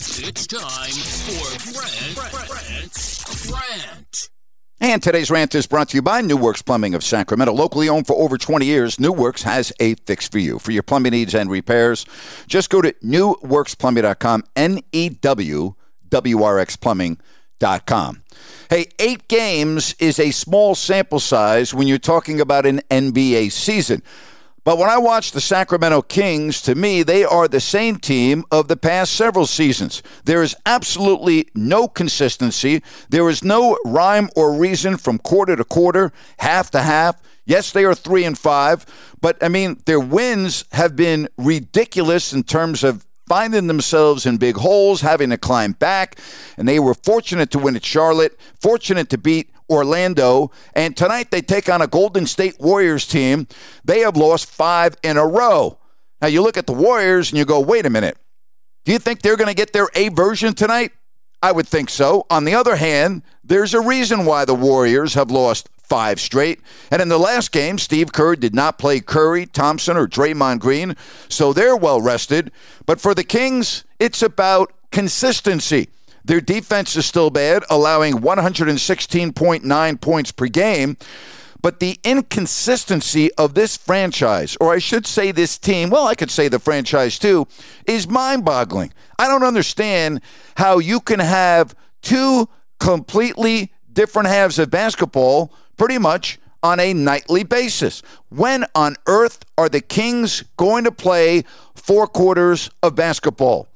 It's time for Grant, rant, Grant. And today's rant is brought to you by New Works Plumbing of Sacramento. Locally owned for over 20 years, New Works has a fix for you. For your plumbing needs and repairs, just go to newworksplumbing.com, N E W W R X plumbing.com. Hey, eight games is a small sample size when you're talking about an NBA season. But when I watch the Sacramento Kings, to me, they are the same team of the past several seasons. There is absolutely no consistency. There is no rhyme or reason from quarter to quarter, half to half. Yes, they are three and five, but I mean, their wins have been ridiculous in terms of finding themselves in big holes, having to climb back. And they were fortunate to win at Charlotte, fortunate to beat Orlando. And tonight they take on a Golden State Warriors team. They have lost five in a row. Now you look at the Warriors and you go, wait a minute. Do you think they're going to get their A version tonight? I would think so. On the other hand, there's a reason why the Warriors have lost five straight. And in the last game, Steve Kerr did not play Curry, Thompson, or Draymond Green, so they're well rested. But for the Kings, it's about consistency. Their defense is still bad, allowing 116.9 points per game. But the inconsistency of this franchise, or I should say this team, well, I could say the franchise too, is mind boggling. I don't understand how you can have two completely different halves of basketball pretty much on a nightly basis. When on earth are the Kings going to play four quarters of basketball?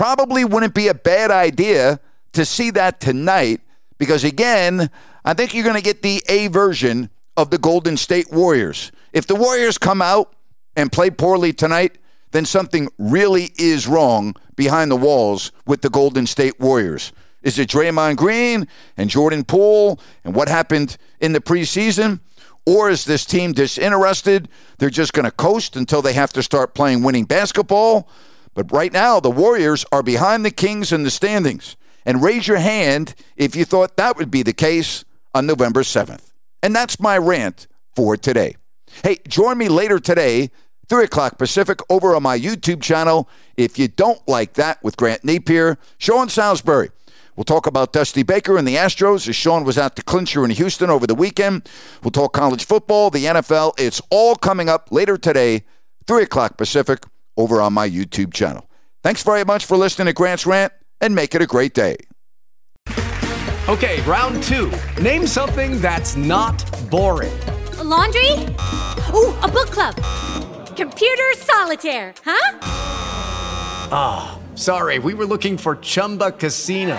Probably wouldn't be a bad idea to see that tonight because, again, I think you're going to get the A version of the Golden State Warriors. If the Warriors come out and play poorly tonight, then something really is wrong behind the walls with the Golden State Warriors. Is it Draymond Green and Jordan Poole and what happened in the preseason? Or is this team disinterested? They're just going to coast until they have to start playing winning basketball. But right now, the Warriors are behind the Kings in the standings. And raise your hand if you thought that would be the case on November 7th. And that's my rant for today. Hey, join me later today, 3 o'clock Pacific, over on my YouTube channel. If you don't like that with Grant Napear, Sean Salisbury. We'll talk about Dusty Baker and the Astros as Sean was at the clincher in Houston over the weekend. We'll talk college football, the NFL. It's all coming up later today, 3 o'clock Pacific, over on my YouTube channel. Thanks very much for listening to Grant's Rant and make it a great day. Okay, round two. Name something that's not boring. A laundry? Ooh, a book club. Computer solitaire, huh? Ah, oh, sorry, we were looking for Chumba Casino.